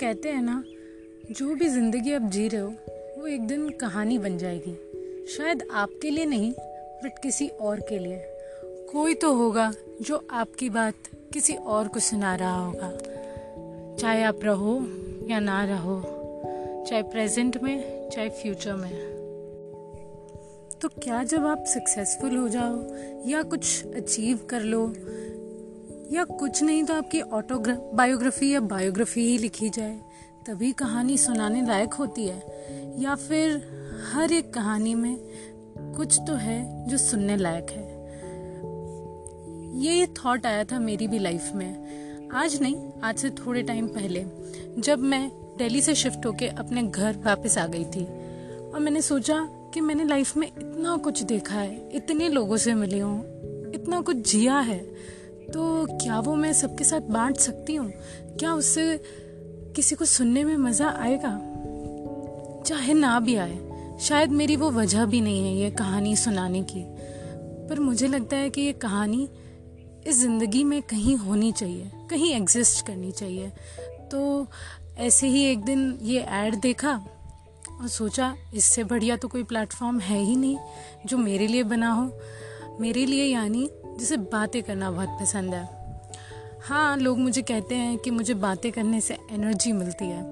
कहते हैं ना, जो भी ज़िंदगी आप जी रहे हो, वो एक दिन कहानी बन जाएगी। शायद आपके लिए नहीं, बट किसी और के लिए। कोई तो होगा जो आपकी बात किसी और को सुना रहा होगा। चाहे आप रहो या ना रहो, चाहे प्रेजेंट में, चाहे फ्यूचर में। तो क्या जब आप सक्सेसफुल हो जाओ या कुछ अचीव कर लो या कुछ नहीं तो आपकी ऑटोग्राफ बायोग्राफी या बायोग्राफी ही लिखी जाए। तभी कहानी सुनाने लायक होती है। या फिर हर एक कहानी में कुछ तो है जो सुनने लायक है। ये थॉट आया था मेरी भी लाइफ में। आज नहीं, आज से थोड़े टाइम पहले, जब मैं दिल्ली से शिफ्ट होके अपने घर वापस आ गई थी। और मैंने सोचा कि मैंने लाइफ में इतना कुछ देखा है, इतने लोगों से मिली हूँ, इतना कुछ जिया है। तो क्या वो मैं सबके साथ बांट सकती हूँ? क्या उससे किसी को सुनने में मज़ा आएगा? चाहे ना भी आए। शायद मेरी वो वजह भी नहीं है ये कहानी सुनाने की। पर मुझे लगता है कि ये कहानी इस ज़िंदगी में कहीं होनी चाहिए, कहीं एग्जिस्ट करनी चाहिए। तो ऐसे ही एक दिन ये ऐड देखा और सोचा, इससे बढ़िया तो कोई प्लेटफॉर्म है ही नहीं जो मेरे लिए बना हो। मेरे लिए यानी जिसे बातें करना बहुत पसंद है। हाँ लोग मुझे कहते हैं कि मुझे बातें करने से एनर्जी मिलती है।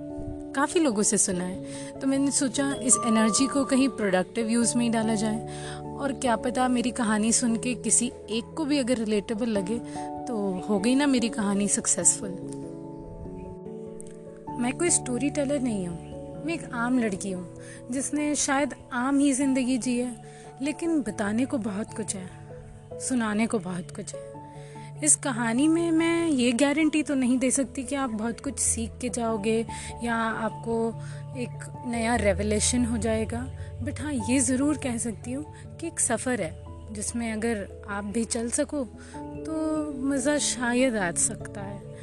काफ़ी लोगों से सुना है। तो मैंने सोचा, इस एनर्जी को कहीं प्रोडक्टिव यूज़ में ही डाला जाए। और क्या पता मेरी कहानी सुन के किसी एक को भी अगर रिलेटेबल लगे तो हो गई ना मेरी कहानी सक्सेसफुल मैं कोई स्टोरी टेलर नहीं हूँ। मैं एक आम लड़की हूँ, जिसने शायद आम ही ज़िंदगी जी है, लेकिन बताने को बहुत कुछ है। सुनाने को बहुत कुछ है। इस कहानी में मैं ये गारंटी तो नहीं दे सकती कि आप बहुत कुछ सीख के जाओगे या आपको एक नया रेवलेशन हो जाएगा। बट हाँ ये ज़रूर कह सकती हूँ कि एक सफ़र है, जिसमें अगर आप भी चल सको तो मज़ा शायद आ सकता है।